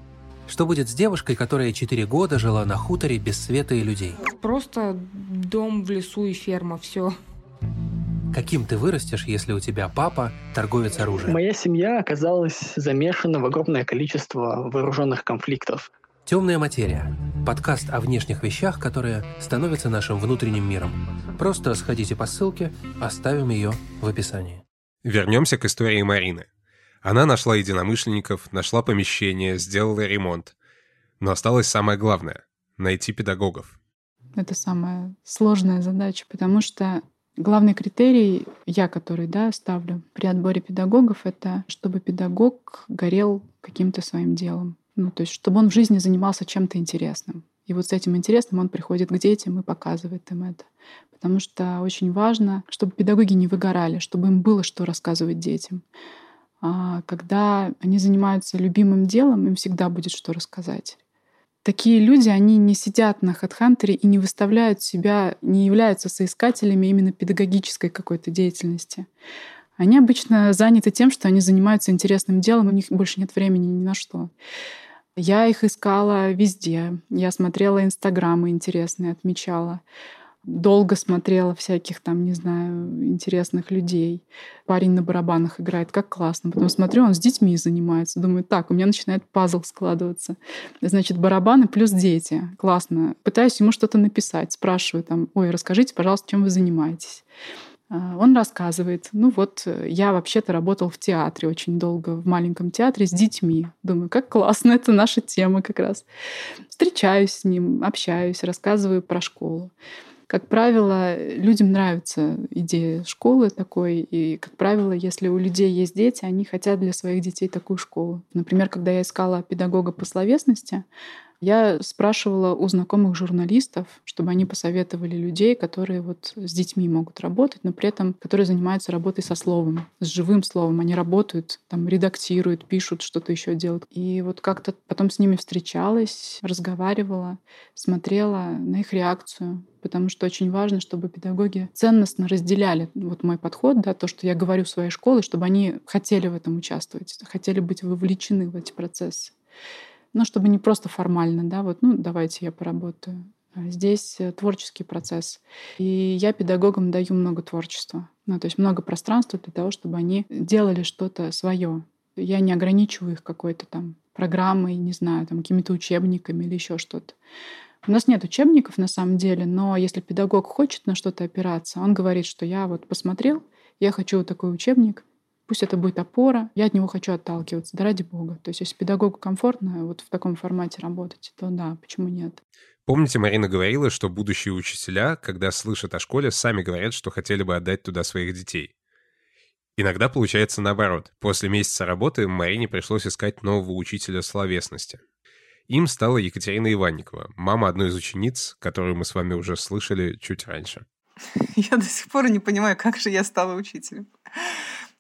Что будет с девушкой, которая четыре года жила на хуторе без света и людей? Просто дом в лесу и ферма, все. Каким ты вырастешь, если у тебя папа торговец оружием? Моя семья оказалась замешана в огромное количество вооруженных конфликтов. Темная материя. Подкаст о внешних вещах, которые становятся нашим внутренним миром. Просто сходите по ссылке, оставим ее в описании. Вернемся к истории Марины. Она нашла единомышленников, нашла помещение, сделала ремонт. Но осталось самое главное — найти педагогов. Это самая сложная задача, потому что главный критерий, я который да, ставлю при отборе педагогов, это чтобы педагог горел каким-то своим делом. Ну, то есть, чтобы он в жизни занимался чем-то интересным. И вот с этим интересным он приходит к детям и показывает им это потому что очень важно, чтобы педагоги не выгорали, чтобы им было что рассказывать детям. А когда они занимаются любимым делом, им всегда будет что рассказать. Такие люди, они не сидят на HeadHunter и не выставляют себя, не являются соискателями именно педагогической какой-то деятельности. Они обычно заняты тем, что они занимаются интересным делом, у них больше нет времени ни на что. Я их искала везде. Я смотрела инстаграмы интересные, отмечала долго смотрела всяких там, не знаю, интересных людей. Парень на барабанах играет, как классно. Потом смотрю, он с детьми занимается. Думаю, так, у меня начинает пазл складываться. Значит, барабаны плюс дети. Классно. Пытаюсь ему что-то написать. Спрашиваю там, ой, расскажите, пожалуйста, чем вы занимаетесь. А, он рассказывает, ну вот, э, я вообще-то работал в театре очень долго, в маленьком театре с детьми. Думаю, как классно, это наша тема как раз. Встречаюсь с ним, общаюсь, рассказываю про школу. Как правило, людям нравится идея школы такой, и, как правило, если у людей есть дети, они хотят для своих детей такую школу. Например, когда я искала педагога по словесности, я спрашивала у знакомых журналистов, чтобы они посоветовали людей, которые вот с детьми могут работать, но при этом которые занимаются работой со словом, с живым словом. Они работают, там редактируют, пишут, что-то еще делают. И вот как-то потом с ними встречалась, разговаривала, смотрела на их реакцию, потому что очень важно, чтобы педагоги ценностно разделяли вот мой подход, да, то, что я говорю своей школе, чтобы они хотели в этом участвовать, хотели быть вовлечены в эти процессы. Ну, чтобы не просто формально, да, вот, ну, давайте я поработаю. А здесь э, творческий процесс. И я педагогам даю много творчества. Ну, то есть много пространства для того, чтобы они делали что-то свое. Я не ограничиваю их какой-то там программой, не знаю, там какими-то учебниками или еще что-то. У нас нет учебников на самом деле, но если педагог хочет на что-то опираться, он говорит, что я вот посмотрел, я хочу вот такой учебник, Пусть это будет опора, я от него хочу отталкиваться, да ради бога. То есть если педагогу комфортно вот в таком формате работать, то да, почему нет? Помните, Марина говорила, что будущие учителя, когда слышат о школе, сами говорят, что хотели бы отдать туда своих детей. Иногда получается наоборот. После месяца работы Марине пришлось искать нового учителя словесности. Им стала Екатерина Иванникова, мама одной из учениц, которую мы с вами уже слышали чуть раньше. Я до сих пор не понимаю, как же я стала учителем.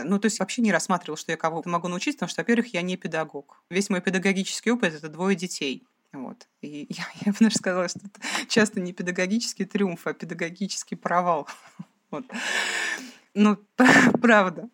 Ну, то есть вообще не рассматривал, что я кого-то могу научить, потому что, во-первых, я не педагог. Весь мой педагогический опыт — это двое детей. Вот. И я, я бы даже сказала, что это часто не педагогический триумф, а педагогический провал. Вот. Ну, правда.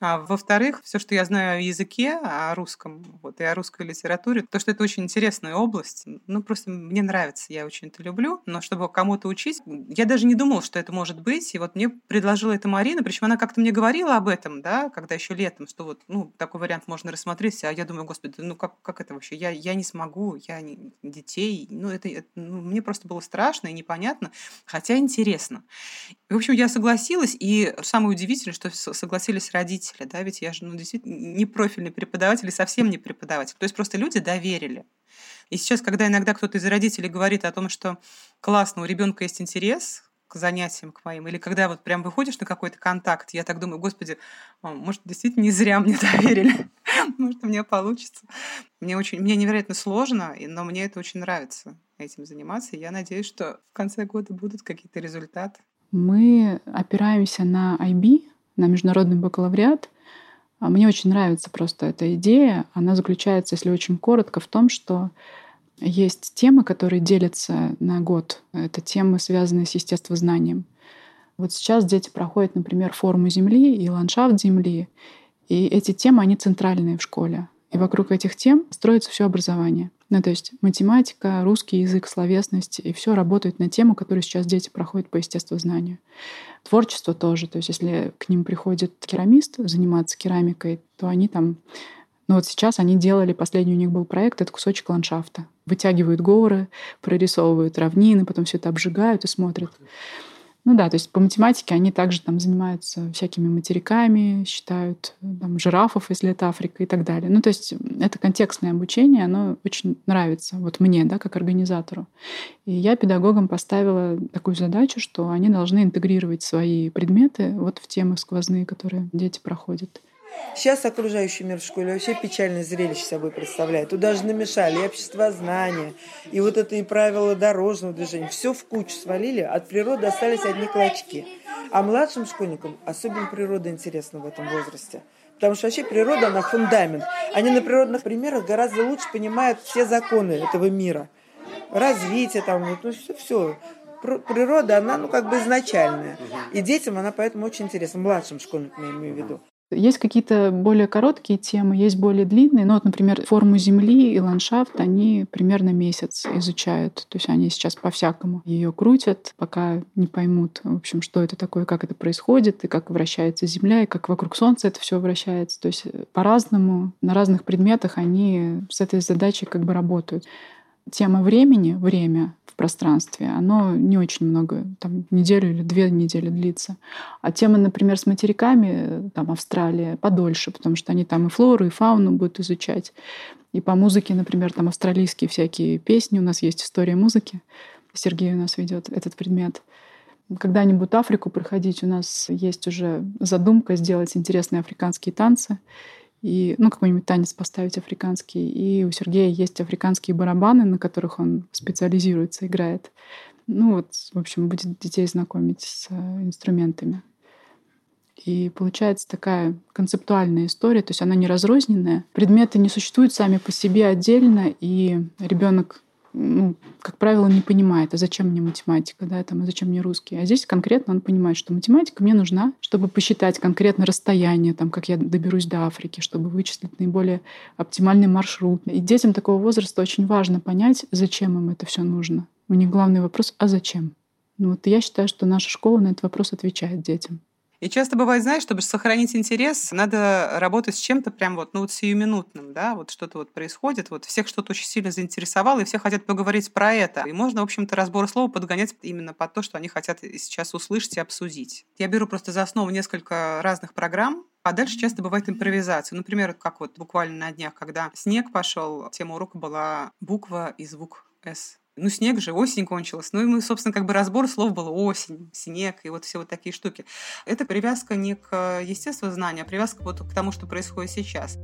А во-вторых, все, что я знаю о языке, о русском, вот, и о русской литературе, то, что это очень интересная область, ну, просто мне нравится, я очень это люблю, но чтобы кому-то учить, я даже не думала, что это может быть, и вот мне предложила это Марина, причем она как-то мне говорила об этом, да, когда еще летом, что вот, ну, такой вариант можно рассмотреть, а я думаю, господи, ну, как, как это вообще, я, я не смогу, я не, детей, ну, это, это ну, мне просто было страшно и непонятно, хотя интересно. В общем, я согласилась, и самое удивительное, что согласились родители, да, ведь я же, ну, действительно, не профильный преподаватель и совсем не преподаватель. То есть просто люди доверили. И сейчас, когда иногда кто-то из родителей говорит о том, что классно, у ребенка есть интерес к занятиям, к моим, или когда вот прям выходишь на какой-то контакт, я так думаю, господи, а, может, действительно не зря мне доверили, может, у меня получится. Мне очень, мне невероятно сложно, но мне это очень нравится этим заниматься, и я надеюсь, что в конце года будут какие-то результаты. Мы опираемся на IB, на международный бакалавриат. А мне очень нравится просто эта идея. Она заключается, если очень коротко, в том, что есть темы, которые делятся на год. Это темы, связанные с естествознанием. Вот сейчас дети проходят, например, форму Земли и ландшафт Земли. И эти темы, они центральные в школе. И вокруг этих тем строится все образование. Ну, то есть математика, русский язык, словесность, и все работает на тему, которую сейчас дети проходят по естествознанию. Творчество тоже. То есть если к ним приходит керамист заниматься керамикой, то они там ну вот сейчас они делали, последний у них был проект, это кусочек ландшафта. Вытягивают горы, прорисовывают равнины, потом все это обжигают и смотрят. Ну да, то есть по математике они также там занимаются всякими материками, считают там, жирафов, если это Африка и так далее. Ну то есть это контекстное обучение, оно очень нравится вот мне, да, как организатору. И я педагогам поставила такую задачу, что они должны интегрировать свои предметы вот в темы сквозные, которые дети проходят. Сейчас окружающий мир в школе вообще печальное зрелище собой представляет. Туда же намешали и общество знания, и вот это и правила дорожного движения. Все в кучу свалили, от природы остались одни клочки. А младшим школьникам особенно природа интересна в этом возрасте. Потому что вообще природа, она фундамент. Они на природных примерах гораздо лучше понимают все законы этого мира. Развитие там, ну все, все. Природа, она, ну, как бы изначальная. И детям она поэтому очень интересна, младшим школьникам я имею в виду. Есть какие-то более короткие темы, есть более длинные. Ну, вот, например, форму Земли и ландшафт они примерно месяц изучают. То есть они сейчас по-всякому ее крутят, пока не поймут, в общем, что это такое, как это происходит, и как вращается Земля, и как вокруг Солнца это все вращается. То есть по-разному, на разных предметах они с этой задачей как бы работают. Тема времени, время в пространстве, оно не очень много, там неделю или две недели длится. А тема, например, с материками, там Австралия, подольше, потому что они там и флору, и фауну будут изучать. И по музыке, например, там австралийские всякие песни, у нас есть история музыки. Сергей у нас ведет этот предмет. Когда-нибудь Африку проходить, у нас есть уже задумка сделать интересные африканские танцы и, ну, какой-нибудь танец поставить африканский. И у Сергея есть африканские барабаны, на которых он специализируется, играет. Ну вот, в общем, будет детей знакомить с э, инструментами. И получается такая концептуальная история, то есть она не разрозненная. Предметы не существуют сами по себе отдельно, и ребенок ну, как правило, не понимает, а зачем мне математика, да, там, а зачем мне русский. А здесь конкретно он понимает, что математика мне нужна, чтобы посчитать конкретно расстояние, там, как я доберусь до Африки, чтобы вычислить наиболее оптимальный маршрут. И детям такого возраста очень важно понять, зачем им это все нужно. У них главный вопрос, а зачем? Ну вот я считаю, что наша школа на этот вопрос отвечает детям. И часто бывает, знаешь, чтобы сохранить интерес, надо работать с чем-то прям вот, ну вот сиюминутным, да, вот что-то вот происходит, вот всех что-то очень сильно заинтересовало, и все хотят поговорить про это. И можно, в общем-то, разбор слова подгонять именно под то, что они хотят сейчас услышать и обсудить. Я беру просто за основу несколько разных программ, а дальше часто бывает импровизация. Например, как вот буквально на днях, когда снег пошел, тема урока была буква и звук «С». Ну, снег же, осень кончилась. Ну, и мы, собственно, как бы разбор слов был осень, снег и вот все вот такие штуки. Это привязка не к естествознанию, а привязка вот к тому, что происходит сейчас.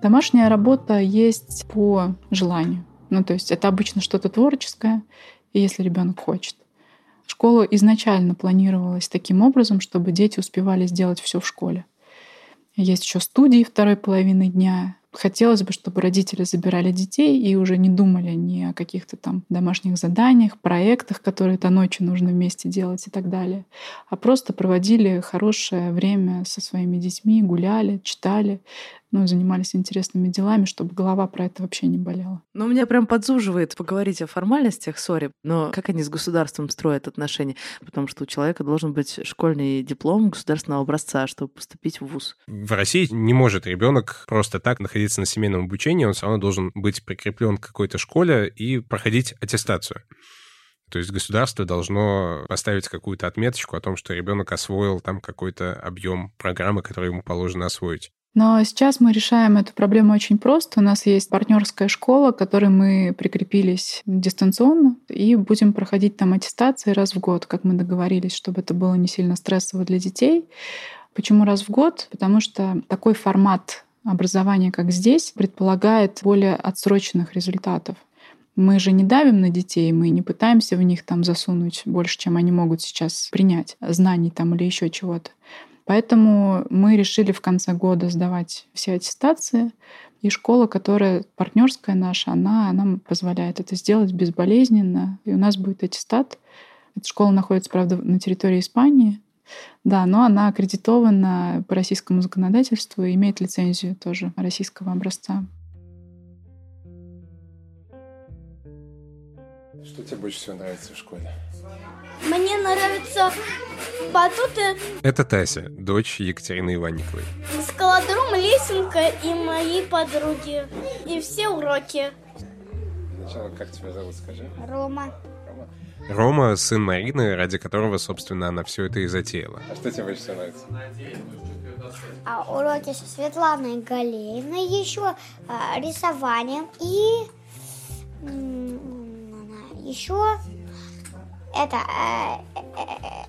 Домашняя работа есть по желанию. Ну, то есть это обычно что-то творческое, если ребенок хочет. Школа изначально планировалась таким образом, чтобы дети успевали сделать все в школе. Есть еще студии второй половины дня. Хотелось бы, чтобы родители забирали детей и уже не думали ни о каких-то там домашних заданиях, проектах, которые то ночью нужно вместе делать и так далее, а просто проводили хорошее время со своими детьми, гуляли, читали, ну, занимались интересными делами, чтобы голова про это вообще не болела. Ну, меня прям подзуживает поговорить о формальностях, сори, но как они с государством строят отношения? Потому что у человека должен быть школьный диплом государственного образца, чтобы поступить в ВУЗ. В России не может ребенок просто так находиться на семейном обучении, он все равно должен быть прикреплен к какой-то школе и проходить аттестацию. То есть государство должно поставить какую-то отметочку о том, что ребенок освоил там какой-то объем программы, который ему положено освоить. Но сейчас мы решаем эту проблему очень просто. У нас есть партнерская школа, к которой мы прикрепились дистанционно и будем проходить там аттестации раз в год, как мы договорились, чтобы это было не сильно стрессово для детей. Почему раз в год? Потому что такой формат образования, как здесь, предполагает более отсроченных результатов. Мы же не давим на детей, мы не пытаемся в них там засунуть больше, чем они могут сейчас принять, знаний там или еще чего-то. Поэтому мы решили в конце года сдавать все аттестации. И школа, которая партнерская наша, она нам позволяет это сделать безболезненно. И у нас будет аттестат. Эта школа находится, правда, на территории Испании. Да, но она аккредитована по российскому законодательству и имеет лицензию тоже российского образца. Что тебе больше всего нравится в школе? Мне нравится батуты. Это Тася, дочь Екатерины Иванниковой. Скалодром, лесенка и мои подруги. И все уроки. Сначала, как тебя зовут, скажи? Рома. Рома. Рома — сын Марины, ради которого, собственно, она все это и затеяла. А что тебе больше всего нравится? А уроки со Светланой Галеевной еще а, рисование и еще это э, э, э,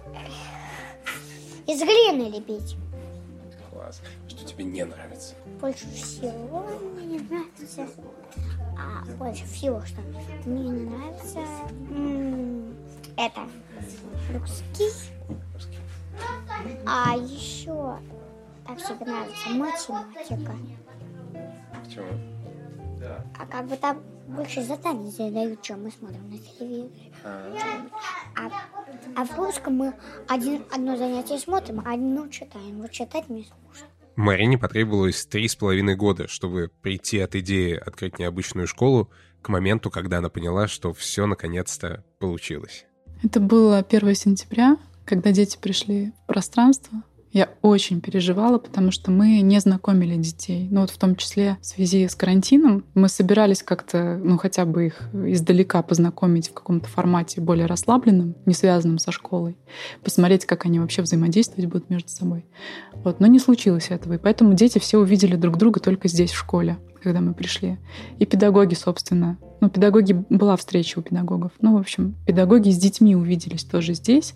из глины лепить. Класс. Что тебе не нравится? Больше всего мне не нравится. А больше всего, что мне не нравится, это русский. А еще так всегда нравится математика. Почему? А как бы там больше заданий задают, чем мы смотрим на телевизоре. А, а в русском мы один, одно занятие смотрим, а одно читаем. Вот читать мне скучно. Марине потребовалось три с половиной года, чтобы прийти от идеи открыть необычную школу к моменту, когда она поняла, что все наконец-то получилось. Это было 1 сентября, когда дети пришли в пространство. Я очень переживала, потому что мы не знакомили детей. Ну вот в том числе в связи с карантином мы собирались как-то, ну хотя бы их издалека познакомить в каком-то формате более расслабленном, не связанном со школой, посмотреть, как они вообще взаимодействовать будут между собой. Вот, но не случилось этого, и поэтому дети все увидели друг друга только здесь, в школе, когда мы пришли. И педагоги, собственно. Ну, педагоги, была встреча у педагогов. Ну, в общем, педагоги с детьми увиделись тоже здесь.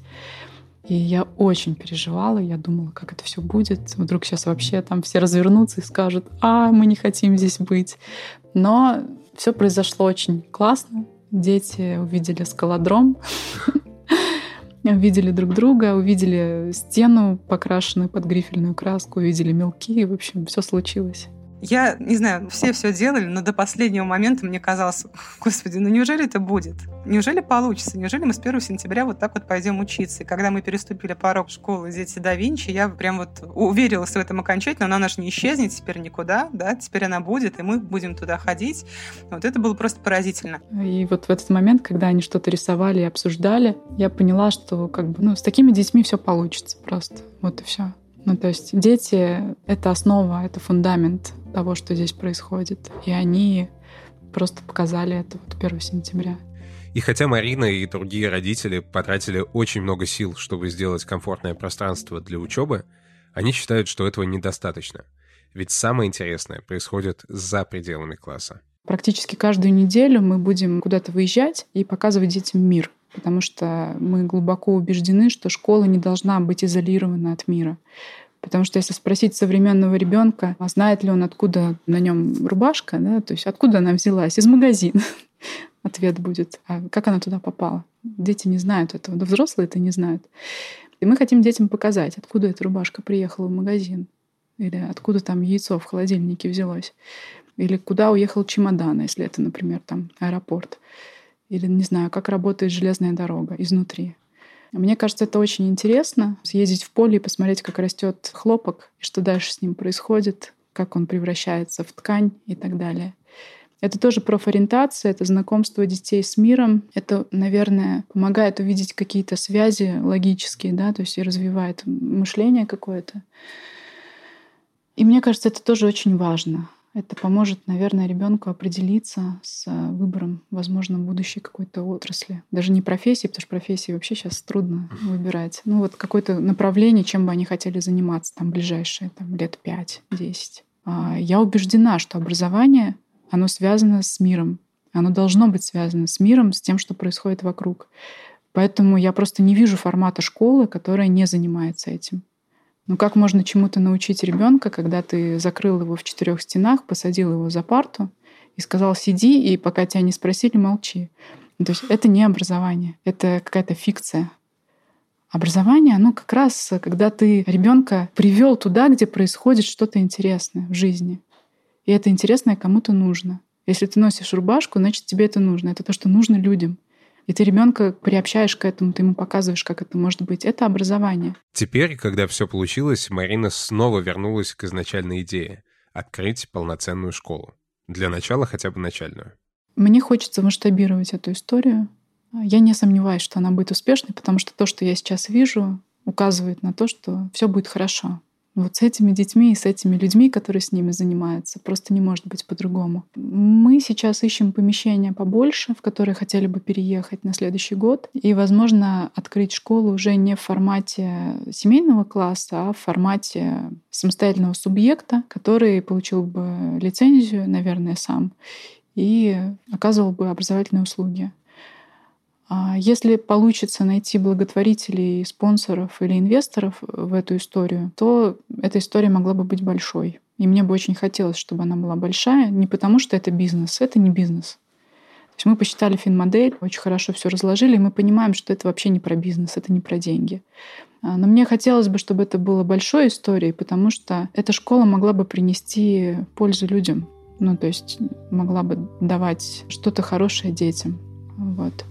И я очень переживала, я думала, как это все будет. Вдруг сейчас вообще там все развернутся и скажут, а, мы не хотим здесь быть. Но все произошло очень классно. Дети увидели скалодром, увидели друг друга, увидели стену, покрашенную под грифельную краску, увидели мелки, в общем, все случилось. Я не знаю, все все делали, но до последнего момента мне казалось, господи, ну неужели это будет? Неужели получится? Неужели мы с 1 сентября вот так вот пойдем учиться? И когда мы переступили порог школы дети да Винчи, я прям вот уверилась в этом окончательно, но она же не исчезнет теперь никуда, да, теперь она будет, и мы будем туда ходить. Вот это было просто поразительно. И вот в этот момент, когда они что-то рисовали и обсуждали, я поняла, что как бы, ну, с такими детьми все получится просто. Вот и все. Ну, то есть дети — это основа, это фундамент того, что здесь происходит. И они просто показали это вот 1 сентября. И хотя Марина и другие родители потратили очень много сил, чтобы сделать комфортное пространство для учебы, они считают, что этого недостаточно. Ведь самое интересное происходит за пределами класса. Практически каждую неделю мы будем куда-то выезжать и показывать детям мир потому что мы глубоко убеждены, что школа не должна быть изолирована от мира. Потому что если спросить современного ребенка, а знает ли он, откуда на нем рубашка, да, то есть откуда она взялась, из магазина, ответ будет, а как она туда попала? Дети не знают этого, да взрослые это не знают. И мы хотим детям показать, откуда эта рубашка приехала в магазин, или откуда там яйцо в холодильнике взялось, или куда уехал чемодан, если это, например, там аэропорт. Или, не знаю, как работает железная дорога изнутри. Мне кажется, это очень интересно, съездить в поле и посмотреть, как растет хлопок, и что дальше с ним происходит, как он превращается в ткань и так далее. Это тоже профориентация, это знакомство детей с миром. Это, наверное, помогает увидеть какие-то связи логические, да, то есть и развивает мышление какое-то. И мне кажется, это тоже очень важно. Это поможет, наверное, ребенку определиться с э, выбором, возможно, будущей какой-то отрасли. Даже не профессии, потому что профессии вообще сейчас трудно выбирать. Ну вот какое-то направление, чем бы они хотели заниматься там ближайшие там, лет 5-10. А, я убеждена, что образование, оно связано с миром. Оно должно быть связано с миром, с тем, что происходит вокруг. Поэтому я просто не вижу формата школы, которая не занимается этим. Ну как можно чему-то научить ребенка, когда ты закрыл его в четырех стенах, посадил его за парту и сказал сиди, и пока тебя не спросили, молчи. То есть это не образование, это какая-то фикция. Образование, оно как раз, когда ты ребенка привел туда, где происходит что-то интересное в жизни. И это интересное кому-то нужно. Если ты носишь рубашку, значит тебе это нужно. Это то, что нужно людям. И ты ребенка приобщаешь к этому, ты ему показываешь, как это может быть. Это образование. Теперь, когда все получилось, Марина снова вернулась к изначальной идее — открыть полноценную школу. Для начала хотя бы начальную. Мне хочется масштабировать эту историю. Я не сомневаюсь, что она будет успешной, потому что то, что я сейчас вижу, указывает на то, что все будет хорошо вот с этими детьми и с этими людьми, которые с ними занимаются. Просто не может быть по-другому. Мы сейчас ищем помещение побольше, в которое хотели бы переехать на следующий год. И, возможно, открыть школу уже не в формате семейного класса, а в формате самостоятельного субъекта, который получил бы лицензию, наверное, сам и оказывал бы образовательные услуги. А если получится найти благотворителей, спонсоров или инвесторов в эту историю, то эта история могла бы быть большой. И мне бы очень хотелось, чтобы она была большая, не потому что это бизнес, это не бизнес. То есть мы посчитали финмодель, очень хорошо все разложили, и мы понимаем, что это вообще не про бизнес, это не про деньги. А, но мне хотелось бы, чтобы это было большой историей, потому что эта школа могла бы принести пользу людям. Ну, то есть могла бы давать что-то хорошее детям. Вот.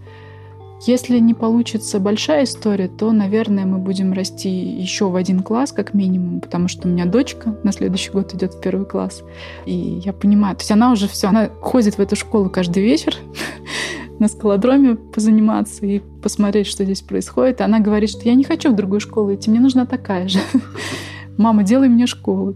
Если не получится большая история, то, наверное, мы будем расти еще в один класс, как минимум, потому что у меня дочка на следующий год идет в первый класс. И я понимаю, то есть она уже все, она ходит в эту школу каждый вечер, на скалодроме позаниматься и посмотреть, что здесь происходит. И она говорит, что я не хочу в другую школу идти, мне нужна такая же. Мама, делай мне школу.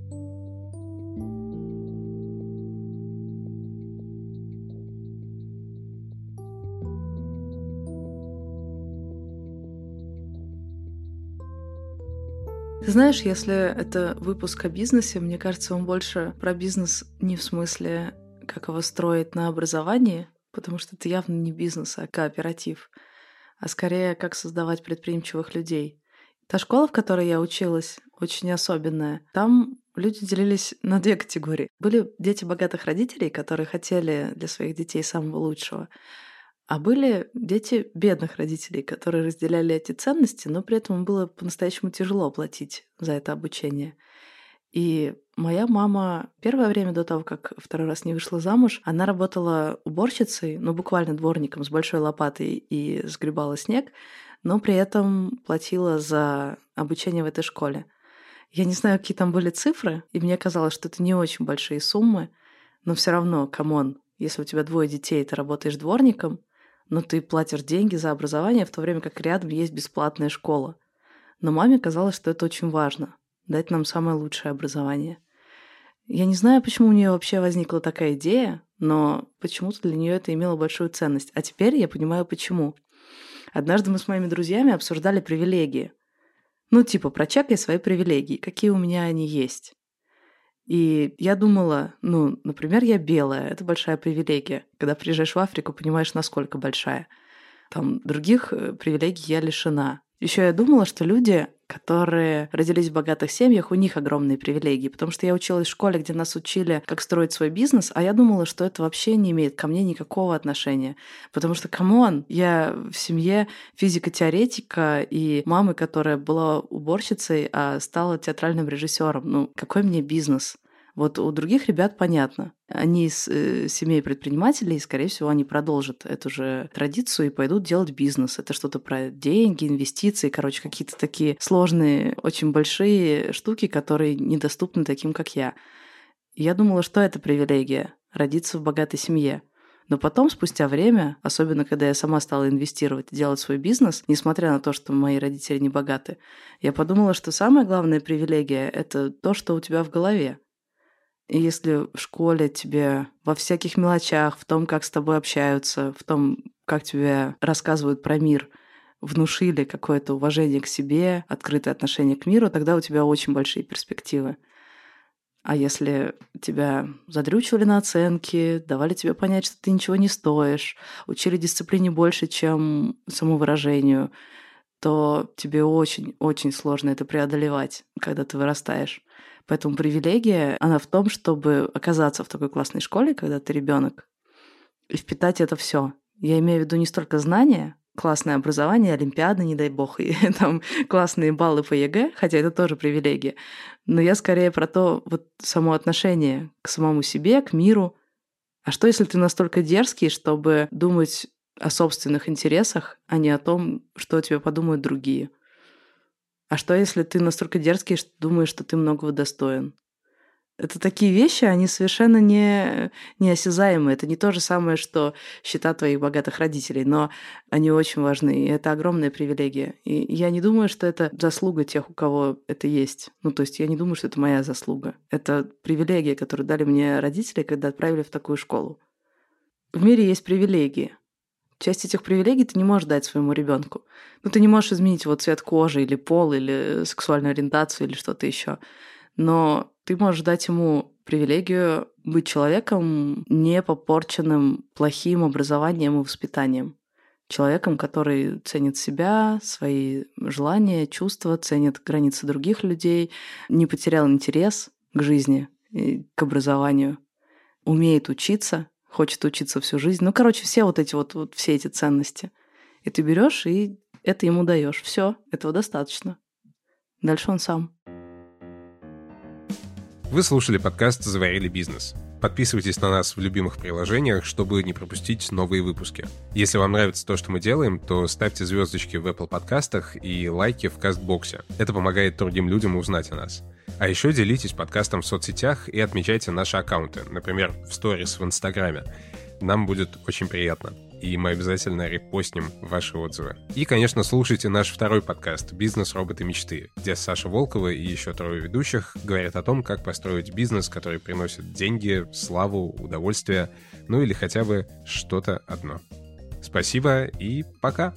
Ты знаешь, если это выпуск о бизнесе, мне кажется, он больше про бизнес не в смысле, как его строить на образовании, потому что это явно не бизнес, а кооператив, а скорее как создавать предприимчивых людей. Та школа, в которой я училась, очень особенная. Там люди делились на две категории. Были дети богатых родителей, которые хотели для своих детей самого лучшего, а были дети бедных родителей, которые разделяли эти ценности, но при этом было по-настоящему тяжело платить за это обучение. И моя мама первое время до того, как второй раз не вышла замуж, она работала уборщицей, ну буквально дворником с большой лопатой и сгребала снег, но при этом платила за обучение в этой школе. Я не знаю, какие там были цифры, и мне казалось, что это не очень большие суммы, но все равно, come on, если у тебя двое детей, ты работаешь дворником, но ты платишь деньги за образование, в то время как рядом есть бесплатная школа. Но маме казалось, что это очень важно — дать нам самое лучшее образование. Я не знаю, почему у нее вообще возникла такая идея, но почему-то для нее это имело большую ценность. А теперь я понимаю, почему. Однажды мы с моими друзьями обсуждали привилегии. Ну, типа, прочекай свои привилегии, какие у меня они есть. И я думала, ну, например, я белая, это большая привилегия. Когда приезжаешь в Африку, понимаешь, насколько большая. Там других э, привилегий я лишена. Еще я думала, что люди, которые родились в богатых семьях, у них огромные привилегии, потому что я училась в школе, где нас учили, как строить свой бизнес, а я думала, что это вообще не имеет ко мне никакого отношения. Потому что, come on, я в семье физико-теоретика и мамы, которая была уборщицей, а стала театральным режиссером. Ну, какой мне бизнес? Вот у других ребят понятно. Они из э, семей предпринимателей, и, скорее всего, они продолжат эту же традицию и пойдут делать бизнес. Это что-то про деньги, инвестиции, короче, какие-то такие сложные, очень большие штуки, которые недоступны таким, как я. я думала, что это привилегия — родиться в богатой семье. Но потом, спустя время, особенно когда я сама стала инвестировать и делать свой бизнес, несмотря на то, что мои родители не богаты, я подумала, что самая главная привилегия — это то, что у тебя в голове. Если в школе тебе во всяких мелочах, в том, как с тобой общаются, в том, как тебе рассказывают про мир, внушили какое-то уважение к себе, открытое отношение к миру, тогда у тебя очень большие перспективы. А если тебя задрючивали на оценки, давали тебе понять, что ты ничего не стоишь, учили дисциплине больше, чем самовыражению, то тебе очень-очень сложно это преодолевать, когда ты вырастаешь. Поэтому привилегия, она в том, чтобы оказаться в такой классной школе, когда ты ребенок, и впитать это все. Я имею в виду не столько знания, классное образование, олимпиады, не дай бог, и там классные баллы по ЕГЭ, хотя это тоже привилегия. Но я скорее про то вот само отношение к самому себе, к миру. А что, если ты настолько дерзкий, чтобы думать о собственных интересах, а не о том, что тебе подумают другие? А что, если ты настолько дерзкий, что думаешь, что ты многого достоин? Это такие вещи, они совершенно не, неосязаемые. Это не то же самое, что счета твоих богатых родителей, но они очень важны, и это огромная привилегия. И я не думаю, что это заслуга тех, у кого это есть. Ну, то есть я не думаю, что это моя заслуга. Это привилегия, которую дали мне родители, когда отправили в такую школу. В мире есть привилегии. Часть этих привилегий ты не можешь дать своему ребенку. Ну, ты не можешь изменить его цвет кожи или пол, или сексуальную ориентацию, или что-то еще. Но ты можешь дать ему привилегию быть человеком, не попорченным плохим образованием и воспитанием. Человеком, который ценит себя, свои желания, чувства, ценит границы других людей, не потерял интерес к жизни, к образованию, умеет учиться, хочет учиться всю жизнь. Ну, короче, все вот эти вот, вот все эти ценности. И ты берешь и это ему даешь. Все, этого достаточно. Дальше он сам. Вы слушали подкаст «Заварили бизнес». Подписывайтесь на нас в любимых приложениях, чтобы не пропустить новые выпуски. Если вам нравится то, что мы делаем, то ставьте звездочки в Apple подкастах и лайки в Кастбоксе. Это помогает другим людям узнать о нас. А еще делитесь подкастом в соцсетях и отмечайте наши аккаунты, например, в сторис в Инстаграме. Нам будет очень приятно. И мы обязательно репостнем ваши отзывы. И, конечно, слушайте наш второй подкаст «Бизнес. Роботы. Мечты», где Саша Волкова и еще трое ведущих говорят о том, как построить бизнес, который приносит деньги, славу, удовольствие, ну или хотя бы что-то одно. Спасибо и пока!